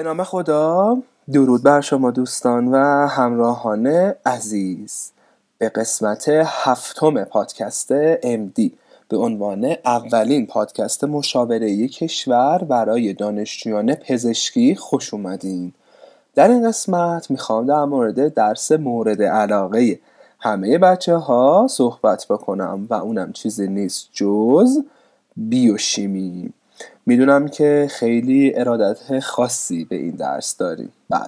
به نام خدا درود بر شما دوستان و همراهان عزیز. به قسمت هفتم پادکست MD به عنوان اولین پادکست مشاوره کشور برای دانشجویان پزشکی خوش اومدین. در این قسمت می‌خوام در مورد درس مورد علاقه همه بچه ها صحبت بکنم و اونم چیزی نیست جز بیوشیمی. می‌دونم که خیلی ارادت خاصی به این درس داریم. بله.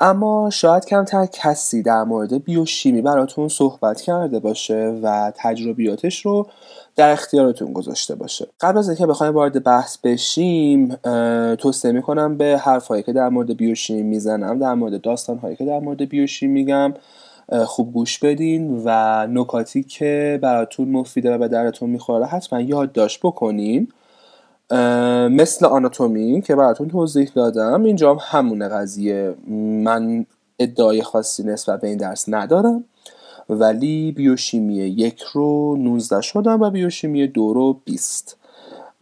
اما شاید کمتر کسی در مورد بیوشیمی براتون صحبت کرده باشه و تجربیاتش رو در اختیارتون گذاشته باشه. قبل از اینکه بخوایم وارد بحث بشیم توصیه می‌کنم به حرفهایی که در مورد بیوشیمی می‌زنم در مورد داستانهایی که در مورد بیوشیمی میگم خوب گوش بدین و نکاتی که براتون مفیده و به درتون می‌خوره حتما یادداشت بکنین. مثل آناتومی که براتون توضیح دادم اینجا هم همونه قضیه. من ادعای خاصی نسبت به این درس ندارم ولی بیوشیمی یک رو 19 شدم و بیوشیمی دو رو 20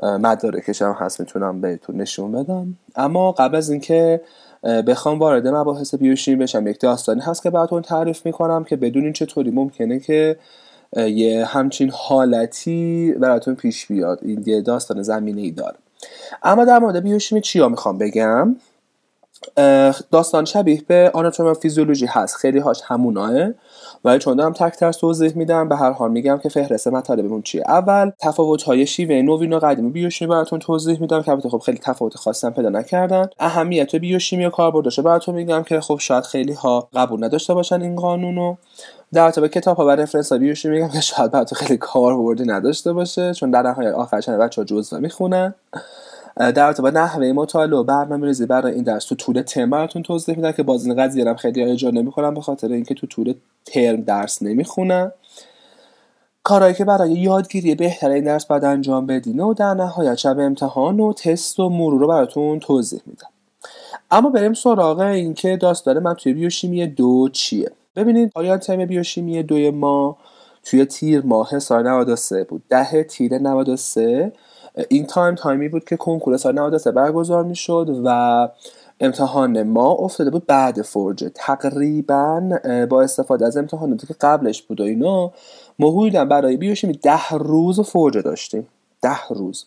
مدارکش هم هست می‌تونم بهتون نشون بدم. اما قبل از اینکه بخوام وارد مباحث بیوشیمی بشم یک داستانی هست که براتون تعریف می‌کنم که بدون چطوری. ممکنه که یه همچین حالتی براتون پیش بیاد. این یه داستان زمینه ای داره. اما در مورد بیوشیمی چیا می‌خوام بگم؟ داستان شبیه به آناتومی فیزیولوژی هست. خیلی هاش هموناه ولی چون دارم تک ترس توضیح میدم به هر حال میگم که فهرست مطالبمون چیه. اول تفاوت های شیوه نوین و قدیمی بیوشیمی براتون توضیح میدم که البته خب خیلی تفاوت خاصی پیدا نکردن. اهمیت بیوشیمی و کاربردش براتون میگم که خب شاید خیلی ها قبول نداشته باشن این قانونو. در به کتاب ها و رفرنس ها میگم که شاید براتون خیلی کاربردی نداشته باشه چون در نهایت آخرش بچه‌ها جزوه می‌خونن. در با نحوه مطالعه و برنامه ریزی برای این درس تو طول ترم براتون توضیح میدن که باز این قضیه هم خیلی اجرا نمی‌کنم به خاطر اینکه تو طول ترم درس نمی‌خونن. کارهایی که برای یادگیری بهتر این درس باید انجام بدین و در نهایت شب امتحان و تست و مرور رو براتون توضیح میدم. اما بریم سراغ اینکه داستان من توی بیوشیمی دو چیه. ببینید آیا ترم بیوشیمی دوی ما توی تیر ماه سال 93 بود. ده تیر 93 این time time ی بود که کنکور سال 93 برگزار می‌شد و امتحان ما افتاده بود بعد فرجه. تقریبا با استفاده از امتحاناتی که قبلش بود و اینا ما برای بیوشیمی ده روز فرجه داشتیم. ده روز.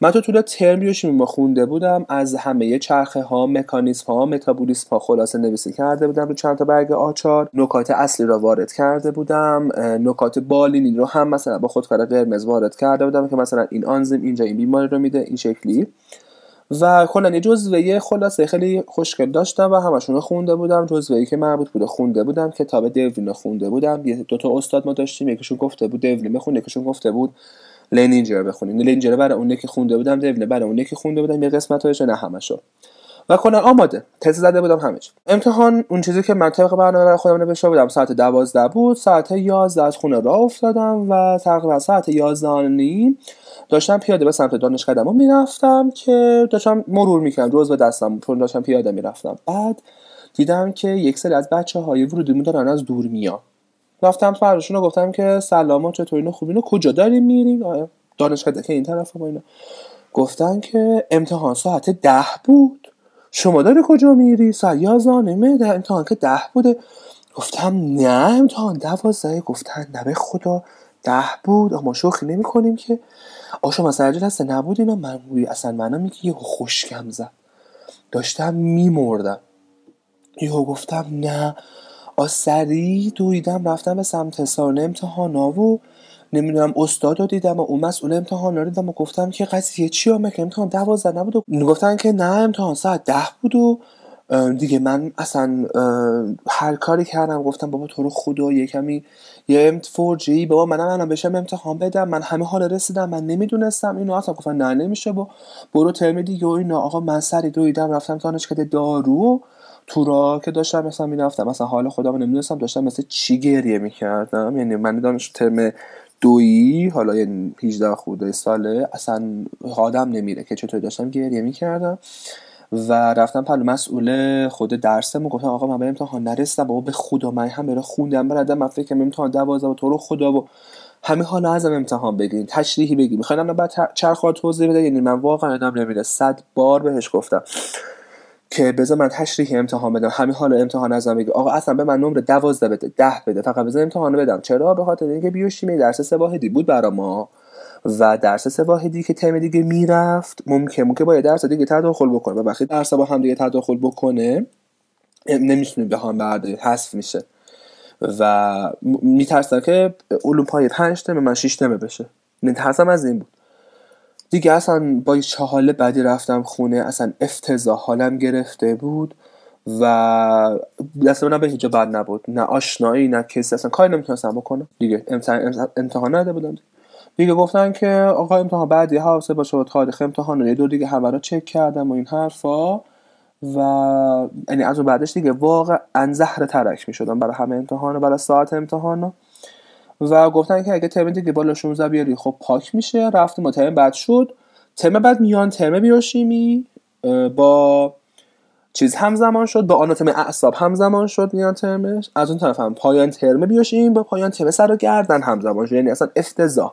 من تو طول ترم ما خونده بودم از همه چرخه ها مکانیسم ها متابولیسم ها خلاصه نویسی کرده بودم رو چند تا برگ آچهار. نکات اصلی را وارد کرده بودم نکات بالینی رو هم مثلا با خودکار قرمز وارد کرده بودم که مثلا این آنزیم اینجا این بیماری رو میده این شکلی. و کلا یه جزوه خلاصه خیلی خوشگل داشتم و همشون رو خونده بودم. جزوه که مربوط بوده خونده بودم کتاب دیولین رو خونده بودم. یه دو تا استاد ما داشتیم یکیشون گفته بود دیولین بخون یکیشون گفته بود لینینجر بخونیم. لینینجر برای اونه که خونده بودم دیولین برای اونه که خونده بودم یه قسمت هایش نه همشو. و کلا آماده. تست زده بودم همه امتحان اون چیزی که من طبق برنامه برای خودم نوشته بودم ساعت 12 بود ساعت 11 از خونه راه افتادم و تقریبا ساعت 11 نیم داشتم پیاده به سمت دانشکدم و می‌رفتم که داشتم مرور می‌کردم روز به دستم داشتم پیاده می‌رفتم. بعد دیدم که یک سری از بچه های ورودی دارن از دور میان. رفتم فرشون رو گفتم که سلام چطوری خوبی اینو کجا داریم میریم؟ دانشکده که این طرف ما اینا. گفتن که امتحان ساعت ده بود. شما داری کجا میری؟ یازده نیمه امتحان که ده بوده. گفتم نه امتحان دوازده. گفتن نه به خدا ده بود. اما شوخی نمی کنیم که. آ شما سرجل هسته نبود اینا؟ من اصلا منو میگه یه خوشکم زد. داشتم میمردم. یهو گفتم نه. آسری دویدم رفتم به سمت سالن امتحانا و نمی‌دونم استاد رو دیدم و اون مسئول امتحان رو دیدم و گفتم که قضیه چی هم که امتحان دوازده نبود؟ و گفتن که نه امتحان ساعت ده بود و دیگه من اصلا هر کاری کردم گفتم بابا تو رو خدا یه کمی یه فرجی بابا منم الان بشم امتحان بدم. من همه حال رسیدم من نمی‌دونستم اینو. اصلا گفتن نه نمیشه. با برو ترم دیگه و اینا. آقا من سری دویدم رفتم دانشکده دارو. تو را که داشتم مثلا می‌رفتم مثلا حال خودم نمی‌دونستم داشتم مثل چی گریه می‌کردم. یعنی من دانش ترم دویی حالا یعنی 18 خورده ساله اصلا آدم نمیره که چطور داشتم گریه می‌کردم. و رفتم پلو مسئول خود درسم و گفتم آقا من به امتحان نرسیدم. بابا به خدا من هم بره خوندم بردم من فکر امتحان دوازده و تو رو خدا و همه حال ازم امتحان بگیرین تشریحی بگی می‌خواین بعد چرخوار توضیح بده یعنی من واقعا ادم نمیره. صد بار بهش گفتم. که بذار من تشریح امتحان بدم. همین حالا امتحان ازم بگه آقا اصلا به من نمره دوازده بده ده بده. فقط بذار امتحان بدم. چرا؟ به خاطر اینکه بیوشیمی درس سه بود برا ما. و درس سه واحدی که تم دیگه می‌رفت ممکن ممکن باید درس دیگه تداخل بکنه. و وقتی درس با هم دیگه تداخل بکنه نمی‌تونه به هم برده حذف میشه. و میترسن که علوم پای پنج تمه من شیش تمه بشه. ترسم از این بود. دیگه اصلا با چه حال بعدی رفتم خونه اصلا افتضاح حالم گرفته بود و اصلا من به هیچ بد نبود. نه آشنایی نه کسی. اصلا کاری نمی‌تونستم بکنم. دیگه امتحان نده بودم. دیگه گفتن که آقا امتحان بعدی حواسه باشه و تاریخ امتحان یه دو دیگه همه رو چک کردم و این حرفا. و یعنی از اون بعدش دیگه واقعا زهر ترک می شدم برای همه امتحان و برای ساعت امتحان و گفتن که اگه ترم دیگه بالا 16 بیاری خب پاک میشه. رفتیم و ترم بعد شد. ترم بعد میان ترم بیوشیمی با چیز همزمان شد با آناتومی اعصاب همزمان شد میان ترمش. از اون طرف هم پایان ترم بیوشیم با پایان ترم سر و گردن همزمان شد. یعنی اصلا افتضاح.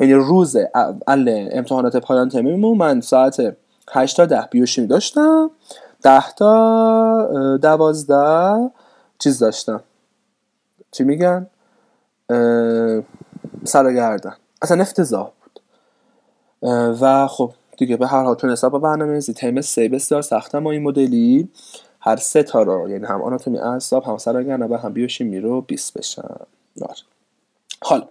یعنی روز اول امتحانات پایان ترمیمون من ساعت 8 تا 10 بیوشیمی داشتم. 10 تا 12 چیز داشتم. چی میگن؟ سر اصلا افتضاح بود. و خب دیگه به هر حال تونستم با برنامه زی تیم سه بسیار سخته ما این مدلی. هر سه تا رو یعنی هم آناتومی اعصاب هم سر و هم بیوشیمی رو 20 بشن. حالا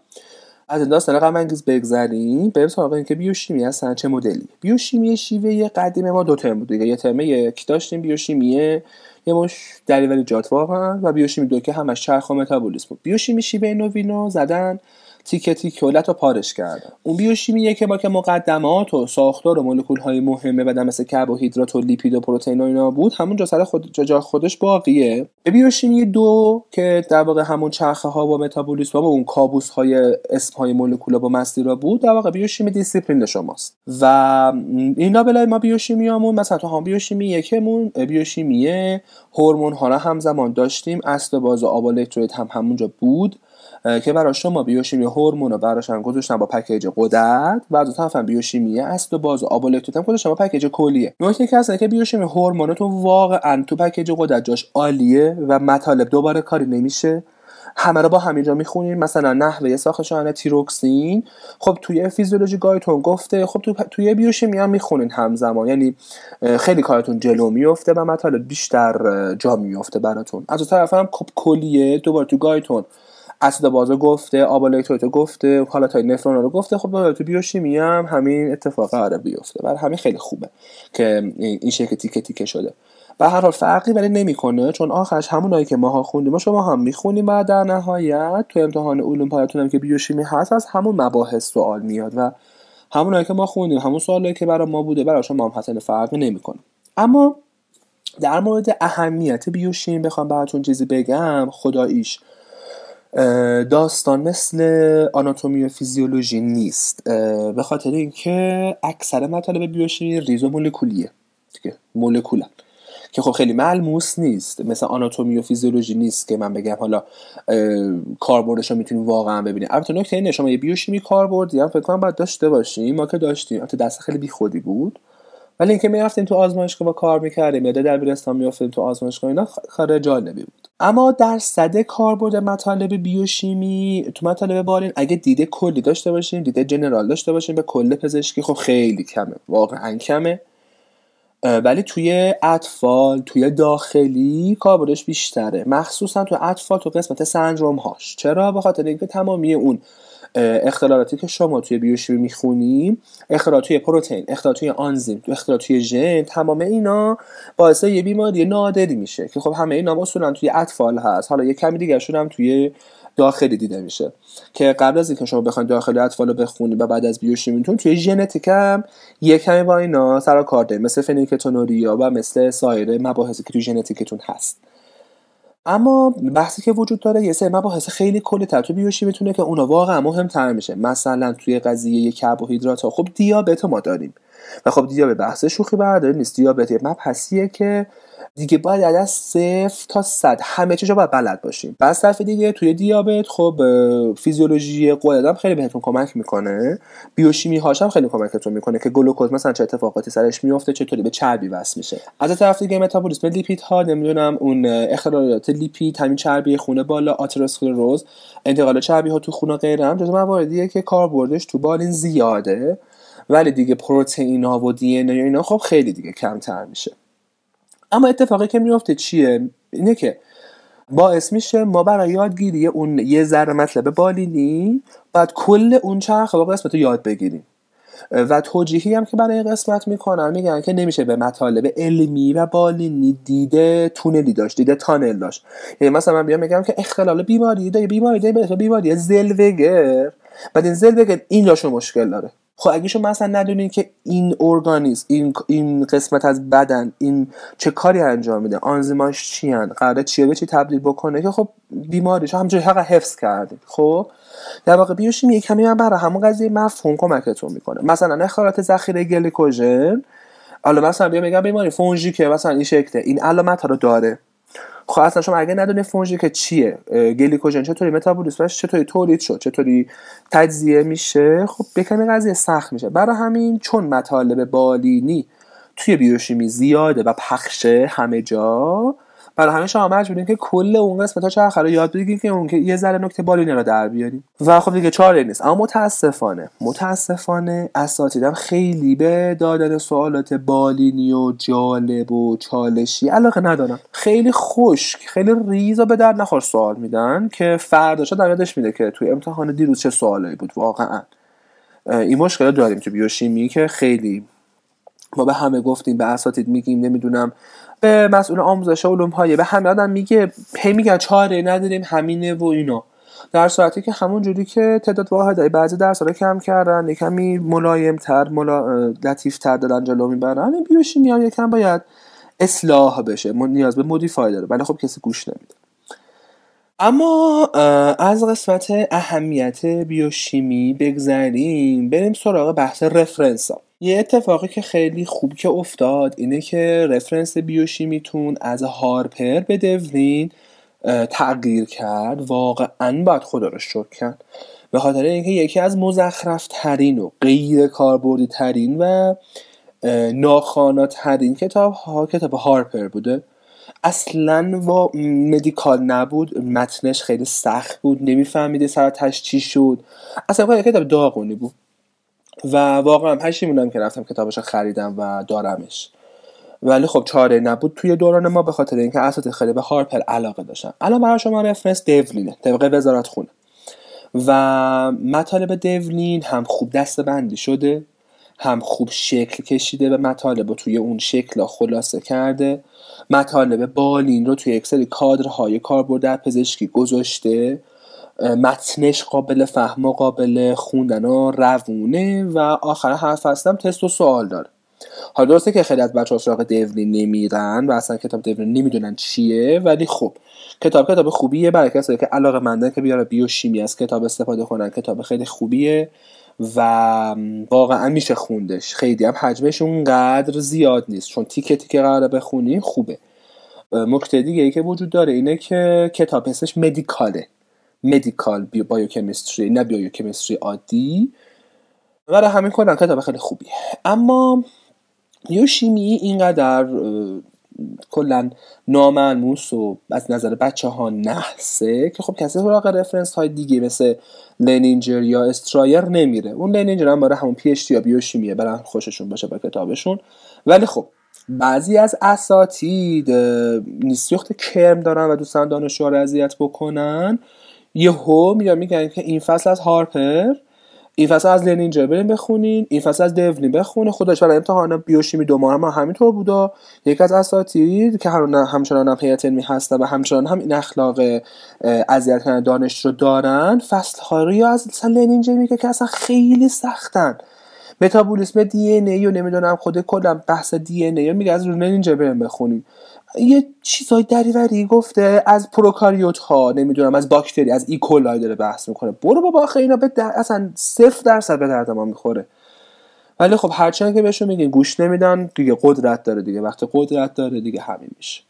از این داستان غم انگیز بگذریم. بریم سراغ اینکه بیوشیمی هستن چه مدلی. بیوشیمی شیوه قدیم ما دو ترم بود دیگه. یه ترم یک داشتیم بیوشیمی یه مش دریوری جات واقعا و بیوشیمی دو که همش چرخ و متابولیسم. بیوشیمی شیوه نوینو زدن تیکه تیکه رو پارش کردن اون بیوشیمیه که با که مقدمات و ساختار و مولکول های مهمه بدن مثل کربوهیدرات و لیپید و پروتئین و اینا بود همون جا سر خود جا خودش باقیه. به بیوشیمی دو که در واقع همون چرخه ها و متابولیسم و اون کابوس های اسم های مولکول با مسیرا بود در واقع بیوشیمی دیسیپلین شماست. و اینا بلای ما بیوشیمیامون مثلا تو هم بیوشیمی یکمون بیوشیمی هورمون ها همزمان داشتیم اصل باز و آب هم همونجا بود. که برای شما بیوشیمی هورمون رو براش هم گذاشتن با پکیج قدرت و از طرف هم بیوشیمی است و باز آب هم گذاشتن با پکیج کلیه. نکته که هست که بیوشیمی هورمونتون واقعا تو پکیج قدرت جاش عالیه و مطالب دوباره کاری نمیشه. همه رو با همینجا می‌خونین. مثلا نحوه ساختشان تیروکسین. خب توی فیزیولوژی گایتون گفته خب تو توی بیوشیمی هم می‌خونین همزمان. یعنی خیلی کارتون جلو میفته و مطالب بیشتر جا میفته براتون. از طرف هم خب کلیه دوباره تو گایتون اسید بازا گفته آب الکترولیت گفته حالا تا نفرون رو گفته. خب تو بیوشیمی هم همین اتفاق قرار بیفته. برای همین خیلی خوبه که این شکل تیکه تیکه شده. به هر حال فرقی ولی نمی‌کنه چون آخرش همونایی که ماها خوندیم و شما هم می‌خونیم و در نهایت تو امتحان علوم پایتون هم که بیوشیمی هست از همون مباحث سوال میاد و همونایی که ما خوندیم همون سوالی که برای ما بوده برای شما هم حتی فرقی نمی‌کنه. اما در مورد اهمیت بیوشیم بخوام براتون چیزی بگم خداییش. داستان مثل آناتومی و فیزیولوژی نیست. به خاطر اینکه اکثر مطالب بیوشیمی ریزو مولکولیه. دیگه که خب خیلی ملموس نیست. مثل آناتومی و فیزیولوژی نیست که من بگم حالا کاربردش رو می‌تونیم واقعا ببینیم. البته نکته اینه شما یه بیوشیمی کاربردی هم فکر کنم باید داشته باشیم. ما که داشتیم. البته دست خیلی بیخودی بود. ولی اینکه می‌رفتیم تو آزمایشگاه با کار می‌کردیم یا در بیرستان میافتیم تو آزمایشگاه اینا کار جالبی بود. اما در صد کاربرد مطالب بیوشیمی تو مطالب بارین اگه دیده کلی داشته باشیم دیده جنرال داشته باشیم به کل پزشکی خب خیلی کمه واقعا کمه. ولی توی اطفال توی داخلی کاربردش بیشتره. مخصوصا تو اطفال تو قسمت سندروم هاش چرا؟ به خاطر اینکه تمامی اون اختلالاتی که شما توی بیوشیمی می‌خونیم اختلال توی پروتئین اختلال توی آنزیم اختلال توی ژن تمام اینا باعث یه بیماری نادری میشه که خب همه اینا اصولا توی اطفال هست. حالا یه کمی دیگه هم توی داخلی دیده میشه که قبل از اینکه شما بخواید داخلی اطفال رو بخونید و بعد از بیوشیمیتون توی ژنتیک هم یه کمی با اینا سر کار مثل فنیلکتونوریا و مثل سایر مباحثی که توی ژنتیکتون هست. اما بحثی که وجود داره یه سری مباحث خیلی کلی تر تو بیوشی می‌تونه که اونا واقعا مهمتر میشه. مثلا توی قضیه کربوهیدرات ها خب دیابت ما داریم. و خب دیابت بحث شوخی برداری نیست. دیابت یه مبحثیه که دیگه باید از صفر تا صد. همه چیزا باید بلد باشیم. بس طرف دیگه توی دیابت خب فیزیولوژی قول خیلی بهتون کمک می‌کنه. بیوشیمی هاش هم خیلی کمکتون می‌کنه که گلوکوز مثلا چه اتفاقاتی سرش میفته چطوری به چربی وصل میشه. از طرف دیگه متابولیسم لیپید ها نمی‌دونم اون اختلالات لیپید همین چربی خونه بالا آتروسکلروز انتقال چربی ها تو خون غیره هم جزو مواردیه که کاربردش تو بالین زیاده. ولی دیگه پروتئین ها و دی اینا خب خیلی دیگه کمتر میشه. اما اتفاقی که میفته چیه؟ اینه که باعث میشه ما برای یادگیری اون یه ذره مطلب بالینی بعد کل اون چرخ با قسمت رو یاد بگیریم. و توجیهی هم که برای قسمت می‌کنن میگن که نمیشه به مطالب علمی و بالینی دیده تونلی داشت دیده تانل داشت. یعنی مثلا من بیام میگم که اختلال بیماری داره بیماری داره بیماری زلوگر. بعد این زلوگر این مشکل داره. خب اگه شما مثلا ندونین که این ارگانیسم این این قسمت از بدن این چه کاری انجام میده آنزیماش چی هن قراره چیه؟ به چی تبدیل بکنه؟ که خب بیماریش همجوری حق حفظ کردید خب؟ در واقع بیوشیمی کمی من برای همون قضیه مفهوم کمکتون می‌کنه. مثلا اخراجات ذخیره گلیکوژن حالا مثلا بیا میگم بیماری فونژی که مثلا این شکله این علامت ها رو داره. خب اصلا شما اگه ندونی فونژی که چیه گلیکوژن چطوری متابولیسمش چطوری تولید شد چطوری تجزیه میشه؟ خب بکنی قضیه سخت میشه. برای همین چون مطالب بالینی توی بیوشیمی زیاده و پخشه همه جا برای همین شما مجبورین که کل اون قسمت ها رو یاد بگیرید که اون که یه ذره نکته بالینه رو در بیاریم. و خب دیگه چاره نیست. اما متاسفانه متاسفانه اساتیدم خیلی به دادن سوالات بالینی و جالب و چالشی علاقه ندارن. خیلی خشک خیلی ریز و به در نخور سوال میدن که فرداشا در یادش میده که توی امتحان دیروز چه سوالایی بود. واقعا. این مشکل داریم تو بیوشیمی که خیلی ما به همه گفتیم به اساتید میگیم نمی‌دونم به مسئول آموزش علوم های به همه آدم میگه هی میگن چاره نداریم همینه و اینا. در صورتی که همون جوری که تعداد واحدهای بعضی درس رو کم کردن یکمی ملایم تر ملا... لطیف تر دادن جلو می‌برن. این بیوشیمی هم یکم باید اصلاح بشه نیاز به مودیفای داره ولی خب کسی گوش نمیده. اما از قسمت اهمیت بیوشیمی بگذریم بریم سراغ بحث رفرنس ها. یه اتفاقی که خیلی خوب که افتاد اینه که رفرنس بیوشیمیتون از هارپر به دورین تغییر کرد. واقعا باید خدا رو شکر کرد. به خاطر اینکه یکی از مزخرف ترین و غیر کاربردی ترین و ناخانا ترین کتاب ها کتاب هارپر بوده. اصلا و مدیکال نبود. متنش خیلی سخت بود. نمیفهمیده سراتش چی شد. اصلا کتاب داغونی بود. و واقعا پشیمونم که رفتم کتابش خریدم و دارمش. ولی خب چاره نبود. توی دوران ما به خاطر اینکه اساتید خیلی به هارپر علاقه داشتن. الان برای شما رفرنس دیولینه طبق وزارت خونه. و مطالب دیولین هم خوب دسته بندی شده هم خوب شکل کشیده به مطالب و توی اون شکل خلاصه کرده. مطالب بالین رو توی سری کادرهای کاربرد در پزشکی گذاشته. متنش قابل فهم و قابل خوندن و روونه و آخر حرف هستم تست و سوال داره. حالا درسته که خیلی از بچه سراغ دیونی نمیرن و اصلا کتاب دیونی نمی‌دونن چیه ولی خب کتاب کتاب خوبیه. برای کسایی که علاقه مندن که بیاره بیوشیمی از کتاب استفاده کنن کتاب خیلی خوبیه و واقعا میشه خوندش. خیلی هم حجمش اونقدر زیاد نیست. چون تیکه تیکه قراره بخونی خوبه. نکته دیگه ای که وجود داره اینه که کتاب اسمش medical ه. medical biochemistry نه biochemistry عادی. برای همین کلا کتاب خیلی خوبیه. اما بیوشیمی اینقدر کلا ناملموس و از نظر بچه ها نحسه که خب کسی سراغ reference های دیگه مثل لنینجر یا استرایر نمیره. اون لنینجر هم برای همون پی یا بیوشیمیه. برای خوششون باشه با کتابشون. ولی خب بعضی از اساتید نیستیخت کرم دارن و دوستان دانشجو رو اذیت بکنن. یهو میگن میگن که این فصل از هارپر این فصل از لنینجر بریم بخونین این فصل از دونی بخونه. خودش برای امتحان بیوشیمی دو ماه هم همینطور بوده یک از اساتید که همچنان هم هیئت علمی هستن و همچنان هم این اخلاق اذیت کردن دانش رو دارن فصل ها رو یا از مثلا میگه که اصلا خیلی سختن. متابولیسم دی ان ای و نمی‌دونم خود کلا بحث دی ان ای میگه از لنینجر بریم بخونیم یه چیزای دریوری گفته از پروکاریوت ها نمی‌دونم از باکتری از ایکولای داره بحث می‌کنه. برو بابا آخه اینا به در... اصلا صفر درصد به درد ما می‌خوره. ولی خب هرچند که بهشون میگین گوش نمیدن دیگه قدرت داره دیگه. وقتی قدرت داره دیگه همین میشه.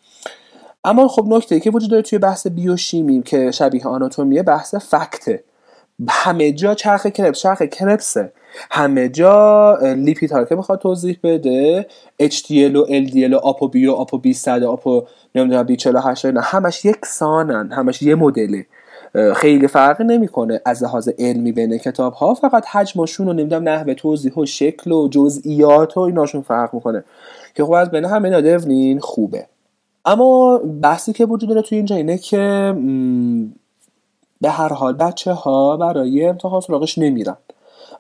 اما خب نکته ای که وجود داره توی بحث بیوشیمی که شبیه آناتومیه بحث فکته. همه جا چرخ کرپس چرخ کرپسه. همه جا لیپید که می‌خواد توضیح بده. HDL و LDL و آپو بی و آپو بی صد و آپو نمی‌دونم بی 48 نه همش یک سانن همش یه مدله. خیلی فرقی نمی‌کنه. از لحاظ علمی بین کتاب ها فقط حجمشون و نمی‌دونم نحوه توضیح و شکل و جزئیات و ایناشون فرق می‌کنه. که خب از بین همه اینا خوبه. اما بحثی که وجود داره توی اینجا اینه که به هر حال بچه ها برای امتحان سراغش نمیرن.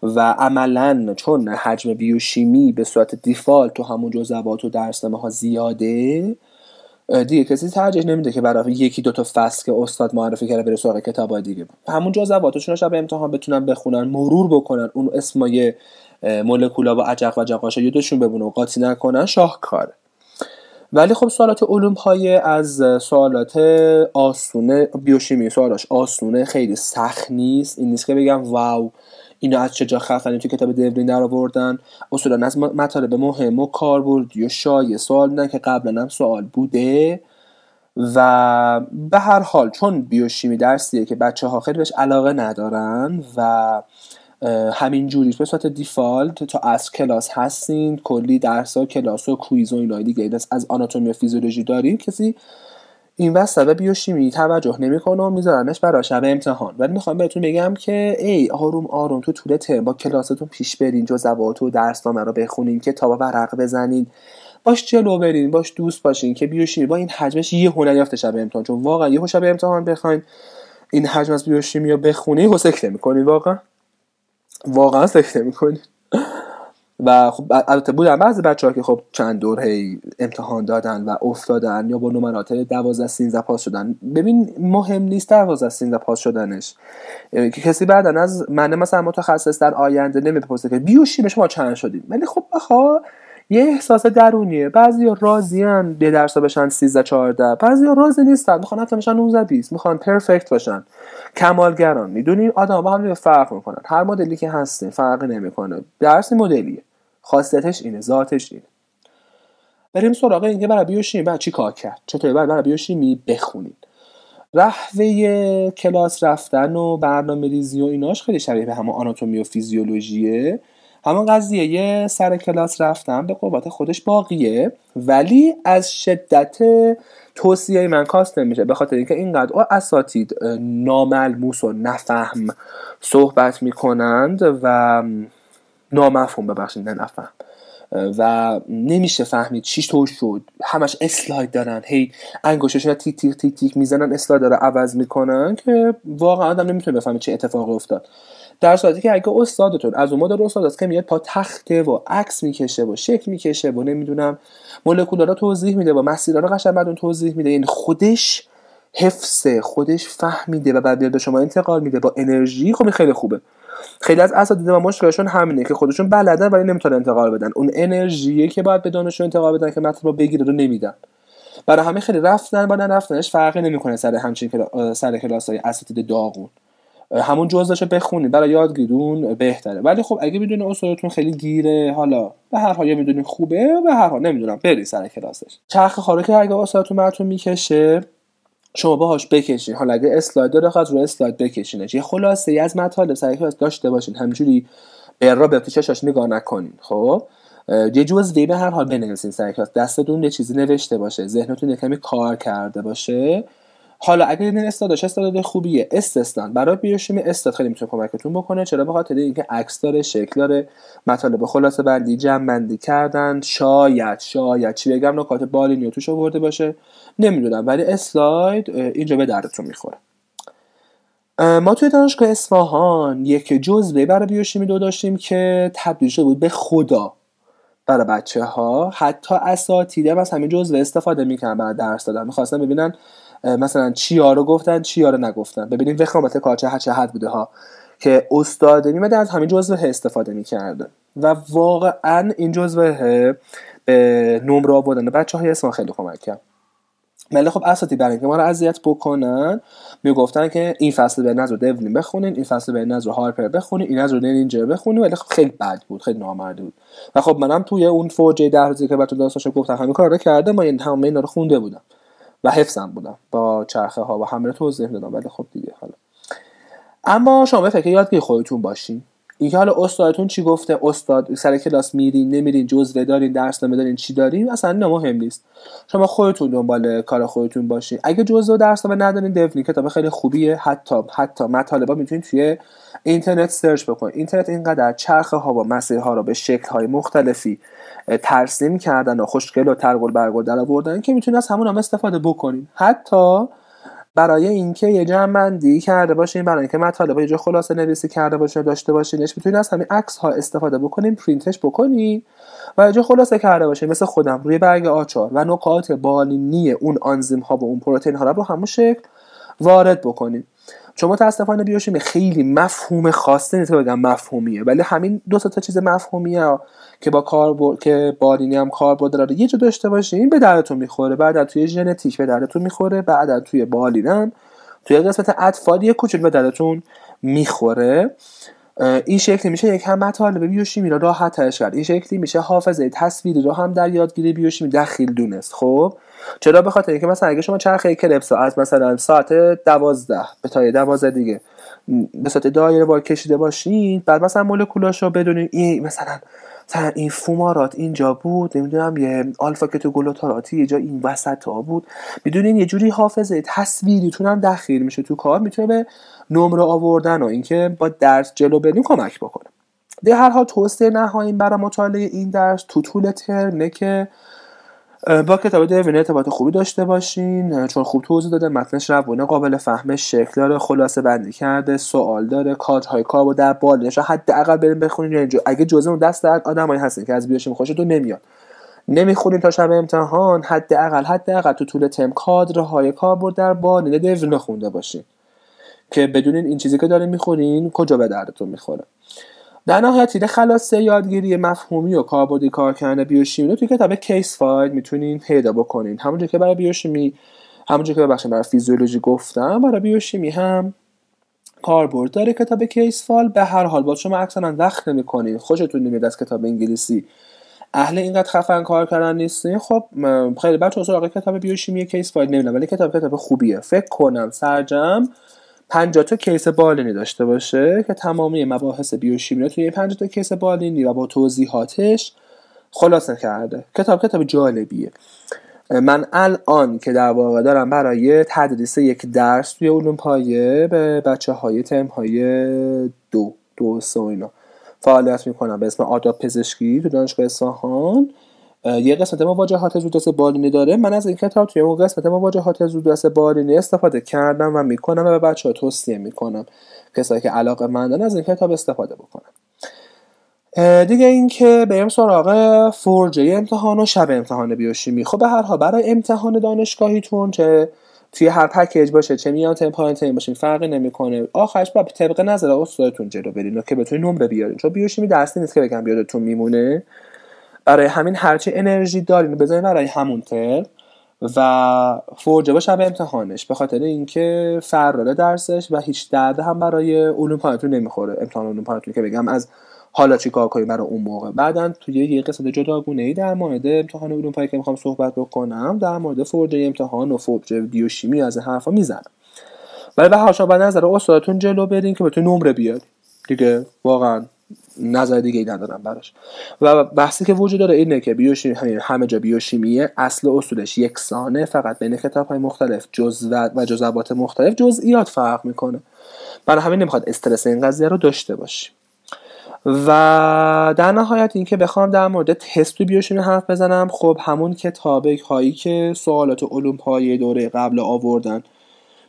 و عملا چون حجم بیوشیمی به صورت دیفالت تو همون جزوات و درسنامه ها زیاده دیگه کسی ترجیح نمیده که برای یکی دو تا فصل که استاد معرفی کرده بره سراغ کتاب دیگه. همون جزواتشون شب امتحان بتونن بخونن مرور بکنن اون اسمای مولکولا و عجق و جقاشا یادشون ببونه و قاطی نکنن شاهکاره. ولی خب سوالات علوم های از سوالات آسونه بیوشیمی سوالاش آسونه خیلی سخت نیست. این نیست که بگم واو اینا از چه جا خفنی تو کتاب دیولین در آوردن اصولا از مطالب مهم و کاربردی و شایع سوال نه که قبلا هم سوال بوده. و به هر حال چون بیوشیمی درسیه که بچه ها خیلی بهش علاقه ندارن و همین جوری به صورت دیفالت تا از کلاس هستین کلی درس ها کلاس و کویز و اینای دیگه از آناتومی و فیزیولوژی داریم کسی این وسط بیوشیمی توجه نمی‌کنه و میذارنش برای شب امتحان. ولی می‌خوام بهتون بگم که ای آروم آروم تو طول ترم با کلاستون پیش برین جزوات و درسنامه رو بخونین کتاب ورق بزنین. باش جلو برین باش دوست باشین که بیوشیمی با این حجمش یه هنر یافته شب امتحان. چون واقعا یه شب امتحان بخواین این حجم از بیوشیمی رو بخونی و سکته می‌کنین واقعا. واقعا سکته می‌کنین و خب البته بودن بعضی بچه ها که خب چند دور هی امتحان دادن و افتادن یا با نمرات 12 13 پاس شدن. ببین مهم نیست 12 13 پاس شدنش. که کسی بعدا از من مثلا متخصص در آینده نمی‌پرسه که بیوشی شما چند شدید ولی خب بخوا یه احساس درونیه. بعضی راضیان یه درس بشن 13 14 بعضی راضی نیستن. می‌خوان حتی بشن 19 20 می‌خوان پرفکت باشن. کمالگران. می‌دونی؟ آدم با هم فرق می‌کنن. هر مدلی که هستین فرقی نمی‌کنه. درس مدلیه. خاصیتش اینه. ذاتش اینه. بریم سراغ اینکه برای بیوشیمی بعد چی کار کرد؟ چطور بعد برای بیوشیمی بخونید رحوه کلاس رفتن و برنامه ریزی و ایناش خیلی شبیه به همه آناتومی و فیزیولوژیه. همون قضیه یه سر کلاس رفتن به قوت خودش باقیه. ولی از شدت توصیه من کاست نمیشه به خاطر اینکه اینقدر اساتید ناملموس و نفهم صحبت می‌کنند و نامفهوم ببخشید نه نفهم. و نمیشه فهمید چی تو شد. همش اسلاید دارن هی انگشتشون تیک تیک تیک تیک می‌زنن اسلاید داره عوض می‌کنن که واقعا آدم نمی‌تونه بفهمه چه اتفاقی افتاد. در صورتی که اگه استادتون از اون مدل استاد است که میاد پا تخته و عکس می‌کشه و شکل می‌کشه و نمی‌دونم مولکولا رو توضیح میده و مسیرها رو قشنگ بعد توضیح میده. یعنی خودش حفظه خودش فهمیده و بعد به شما انتقال میده. با انرژی خب خیلی خوبه. خیلی از اساتید و مشکلشون همینه که خودشون بلدن ولی نمی‌تونن انتقال بدن. اون انرژی که باید به دانشجو انتقال بدن که مطلب بگیره رو نمیدن. برای همه خیلی رفتن با نرفتنش فرقی نمی‌کنه سر همچین سر کلاس های اساتید داغون. همون جزءشو بخونید برای یادگیرون بهتره. ولی خب اگه می‌دونی استادتون خیلی گیره حالا به هر حال می‌دونی خوبه به هر حال نمی‌دونم بری سر کلاسش. چرخ خاره که اگه استادتون براتون می‌کشه شما باهاش بکشین. حالا اگه اسلاید داره رو اسلاید بکشینش. یه خلاصه ای از مطالب سعی کلاس داشته باشین. همجوری را به چشاش نگاه نکنین خب؟ یه جزوه به هر حال بنویسین سر کلاس. دستتون یه چیزی نوشته باشه. ذهنتون یه کمی کار کرده باشه. حالا اگر این استادش استاد خوبیه. استستان برای بیوشیمی استاد خیلی می‌تونه کمکتون بکنه. چرا؟ به خاطر اینکه عکس داره شکل داره. مطالب خلاصه بندی جمع بندی کردن. شاید شاید. چی بگم؟ نکات بالینی توش آورده باشه. نمی‌دونم. ولی اسلاید اینجا به دردتون می‌خوره. ما توی دانشگاه اصفهان یک جزوه برای بیوشیمی دو داشتیم که تبدیل شده بود به خدا برای بچه ها حتی اساتید هم از همین جزوه استفاده می‌کنن برای درس دادن. می‌خواستن ببینن مثلا چیا رو گفتن چیا رو نگفتن. ببینیم وخامت کار چه چه حد بوده ها که استاد میمده از همین جزوه استفاده می‌کرده. و واقعا این جزوه به نمره آوردن. بچه های اسمان خیلی کمک کرد. ولی خب اساتی برای اینکه ما رو اذیت بکنن می‌گفتن که این فصل به نظر دیولین بخونین این فصل به نظر هارپر بخونین این نظر نینجر بخونین. ولی خب خیلی بد بود خیلی نامرد بود. و خب منم توی اون فوج ده روزی که بهتون داستانشو گفتم همین کار رو کرده ما این همه اینا رو خونده بودم. و حفظم بودم. با چرخه ها و همه توضیح دادم ولی خب دیگه حالا. اما شما فکر یادگیری خودتون باشین. اینکه حالا استادتون چی گفته؟ استاد سر کلاس میرین نمیرین جزوه دارین درس دارین چی دارین؟ اصلا نه مهم نیست. شما خودتون دنبال کار خودتون باشین. اگه جزوه و درس ندارین دفنی کتاب خیلی خوبیه. حتی حتی مطالبا می‌تونین توی اینترنت سرچ بکنین. اینترنت اینقدر چرخه ها و مسیرها رو به شکل های مختلفی ترسیم کردن و خوشگل و ترگل برگل در آوردن که می‌تونین از همون هم استفاده بکنین. حتی برای اینکه یه جمع کرده باشین برای اینکه مطالب یه جا خلاصه نویسی کرده باشین داشته باشینش می‌تونین از همین عکس ها استفاده بکنین پرینتش بکنین و یه جا خلاصه کرده باشین. مثل خودم روی برگ آچار و نقاط بالینی اون آنزیم ها و اون پروتئین ها رو همون شکل وارد بکنین. چون متاسفانه بیوشیمی خیلی مفهوم خاصی نیست بگم مفهومیه. ولی همین دو تا چیز مفهومیه که با کار که بالینی هم کار داره یه جا داشته باشین به دردتون می‌خوره بعد توی ژنتیک به دردتون می‌خوره بعد توی بالینم توی قسمت اطفالی کوچولو به دردتون می‌خوره. این شکلی میشه یک هم مطالب بیوشیمی رو راحت کرد. این شکلی میشه حافظه تصویری رو هم در یادگیری بیوشیمی دخیل دونست. خب؟ چرا به خاطر اینکه مثلا اگه شما چرخه کلپس از مثلا ساعت دوازده به تا دوازده دیگه به صورت دایره وار کشیده باشین بعد مثلا مولکولاش رو بدونین این مثلا مثلا این فومارات اینجا بود نمی‌دونم یه آلفا کتوگلوتاراتی یه جا این وسط ها بود. می‌دونین یه جوری حافظه تصویریتون هم دخیل میشه تو کار می‌تونه به نمره آوردن و اینکه با درس جلو بریم کمک بکنه. در هر حال توصیه نهاییم برای مطالعه این درس تو طول ترمه که با کتاب دوین ارتباط خوبی داشته باشین. چون خوب توضیح داده متنش روونه قابل فهمش شکل داره خلاصه بندی کرده سوال داره های کار و در بالش حداقل بریم بخونین یعنی اگه جزء اون دست در آدمایی هستین که از بیاشیم خوشتون نمیاد. نمی‌خونین تا شب امتحان حداقل حداقل تو طول تم کادرهای کاربرد در بالین دوین خونده باشین. که بدونین این چیزی که دارین می‌خورین کجا به دردتون می‌خوره. در نهایت خلاصه یادگیری مفهومی و کاربردی کار کردن بیوشیمی رو توی کتاب کیس فایل می‌تونین پیدا بکنین. همونجور که برای بیوشیمی همونجور که ببخشید برای فیزیولوژی گفتم برای بیوشیمی هم کاربرد داره کتاب case file به هر حال با شما اکثرا وقت نمی‌کنین. خوشتون نمیاد از کتاب انگلیسی. اهل اینقدر خفن کار کردن نیستین. خب خیلی بچه سراغ کتاب بیوشیمی case file نمی‌دونم ولی کتاب کتاب خوبیه. فکر کنم سرجمع 50 تا case بالینی داشته باشه که تمامی مباحث بیوشیمی رو توی 50 تا case بالینی و با توضیحاتش خلاصه کرده. کتاب کتاب جالبیه. من الان که در واقع دارم برای تدریس یک درس توی علوم پایه به بچه های تم های دو دو سه اینا فعالیت می‌کنم. به اسم آداب پزشکی تو دانشگاه اصفهان یه قسمت مواجهات زودرس بالینی داره. من از این کتاب توی اون قسمت مواجهات زودرس بالینی استفاده کردم و می‌کنم و به بچه ها توصیه می‌کنم کسایی که علاقه مندن از این کتاب استفاده بکنم دیگه اینکه بریم سراغ فرجه امتحان و شب امتحان بیوشیمی خب به هر حال برای امتحان دانشگاهیتون چه توی هر پکیج باشه چه میان تم پایین تیم باشین فرقی نمی‌کنه. آخرش با طبق نظر استادتون جلو برین. که بتونین نمره بیارین. چون بیوشیمی درسی نیست که بگم بیادتون میمونه. برای همین هرچی انرژی دارین بزنین برای همون ترم و فرجه با شب امتحانش به خاطر اینکه فرار درسش و هیچ درد هم برای علوم پایتون نمی‌خوره. امتحان علوم پایتون که بگم از حالا چی کار کنیم برای اون موقع. بعدا توی یه قسمت جداگونه ای در مورد امتحان علوم پایی که می‌خوام صحبت بکنم در مورد فرجه امتحان و فرجه بیوشیمی از حرفا می‌زنم. ولی به هر به نظر استادتون جلو برین که بتون نمره بیاد دیگه واقعا نظر دیگه ای ندارم براش. و بحثی که وجود داره اینه که بیوشیمی همه جا بیوشیمیه اصل اصولش یکسانه فقط بین کتاب های مختلف جزوت و جزوات مختلف جزئیات فرق می‌کنه. برای همین نمی‌خواد استرس این قضیه رو داشته باشیم. و در نهایت اینکه بخوام در مورد تست و بیوشیمی حرف بزنم خب همون کتاب هایی که سوالات علوم پایه دوره قبل آوردن.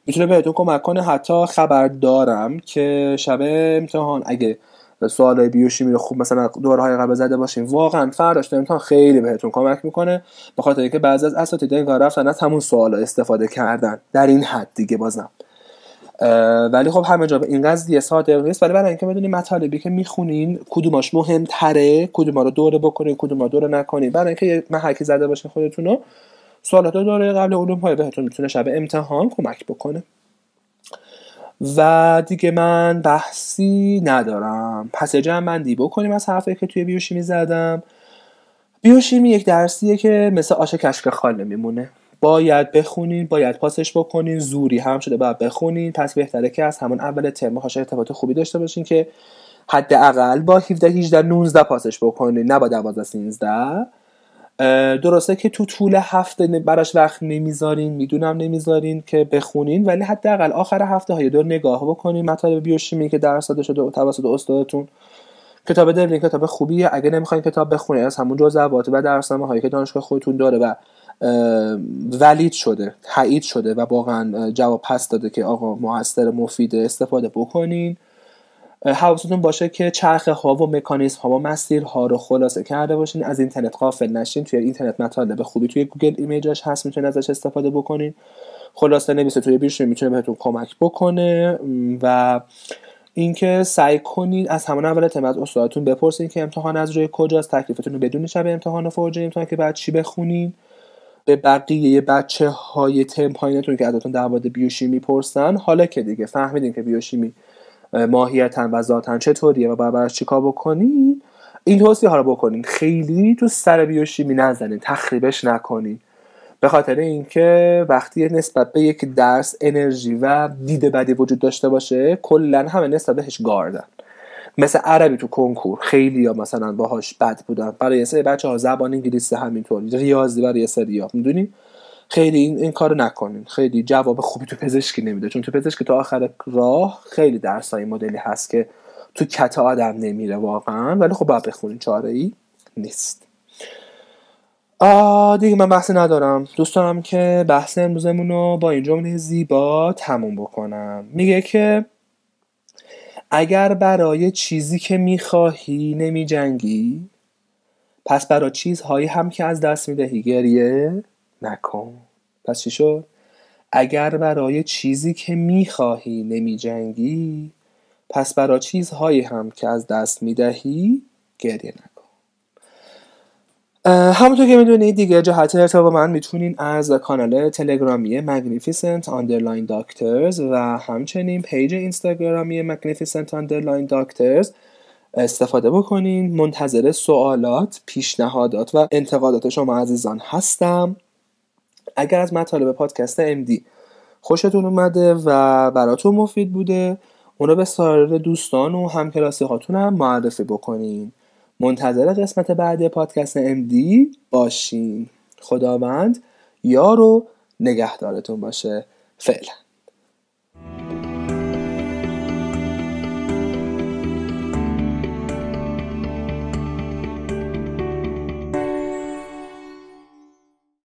می‌تونه بهتون کمک کنه. حتی خبر دارم که شب امتحان اگه سوال بیوشیمی رو خوب مثلا دورهای قبل زده باشین. واقعا فرداش امتحان خیلی بهتون کمک می‌کنه. به خاطر اینکه بعضی از اساتید این کار رفتن از همون سوال استفاده کردن. در این حد دیگه بازم. ولی خب همه جا این قضیه ساده نیست. ولی برای اینکه بدونی مطالبی که می‌خونین کدوماش مهمتره کدوما رو دوره بکنین کدوما رو دوره نکنین. برای اینکه محکی زده باشین خودتون رو سوالات دوره قبل علوم های بهتون می‌تونه شب امتحان کمک بکنه. و دیگه من بحثی ندارم. پس جمع بکنیم از حرفی که توی بیوشیمی زدم. بیوشیمی یک درسیه که مثل آش کشک خال نمیمونه باید بخونین باید پاسش بکنین زوری هم شده باید بخونین. پس بهتره که از همون اول ترم هاش ارتباط خوبی داشته باشین که حداقل با 17 18 19 پاسش بکنین. نه با 12 13 درسته که تو طول هفته براش وقت نمی‌ذارین می‌دونم نمی‌ذارین که بخونین ولی حداقل آخر هفته های دور نگاه بکنین. مطالب بیوشیمی که درس داده شده توسط استادتون. کتاب درلین کتاب خوبیه. اگه نمی‌خواین کتاب بخونین از همون جزوات و درسنامه هایی که دانشگاه خودتون داره و تولید شده تایید شده و واقعا جواب پس داده که آقا موثر مفید استفاده بکنین. حواستون باشه که چرخه ها و مکانیزم ها و مسیر ها رو خلاصه کرده باشین. از اینترنت غافل نشین. توی اینترنت مطالب خوبی توی Google Image ش هست. می‌تونین ازش استفاده بکنین. خلاصه نویسه توی بیش می‌تونه بهتون کمک بکنه. و اینکه سعی کنید از همون اول ترم از استادتون بپرسین که امتحان از روی کجاست. تکلیفتون رو بدون شب امتحان و فرجه امتحان که بعد چی بخونین. به بقیه بچه های ترم پایینتون که ازتون در بیوشیمی پرسن حالا که دیگه فهمیدین که بیوشیمی ماهیتا و ذاتا چطوریه و باید براش چیکار بکنین؟ این توصیه ها رو بکنین. خیلی تو سر بیوشیمی نزنین. تخریبش نکنین. به خاطر اینکه وقتی نسبت به یک درس انرژی و دید بدی وجود داشته باشه کلا همه نسبت بهش گاردن. مثل عربی تو کنکور. خیلی یا مثلا باهاش بد بودن. برای سری بچه ها زبان انگلیسی همینطور ریاضی برای سری ها. می‌دونی؟ خیلی این, این کارو نکنین. خیلی جواب خوبی تو پزشکی نمیده. چون تو پزشکی تا آخر راه خیلی درس های مدلی هست که تو کت آدم نمیره واقعا. ولی خب باید بخونین. چاره ای نیست. آه دیگه من بحثی ندارم. دوست دارم که بحث امروزمون رو با این جمله زیبا تموم بکنم. میگه که اگر برای چیزی که می‌خواهی نمی جنگی پس برای چیزهایی هم که از دست می‌دهی. گریه. نکن. پس چی شد؟ اگر برای چیزی که می‌خواهی نمی جنگی پس برای چیزهایی هم که از دست می‌دهی گریه نکن. همونطور که می‌دونید دیگه جهت ارتباط با من می‌تونین از کانال تلگرامی Magnificent Underline Doctors و همچنین پیج اینستاگرامی Magnificent Underline Doctors استفاده بکنین. منتظر سوالات، پیشنهادات و انتقادات شما عزیزان هستم. اگر از مطالب پادکست MD خوشتون اومده و براتون مفید بوده اونو به سایر دوستان و همکلاسی هاتون هم معرفی بکنین. منتظر قسمت بعدی پادکست MD باشین. خداوند یار و نگهدارتون باشه. فعلا.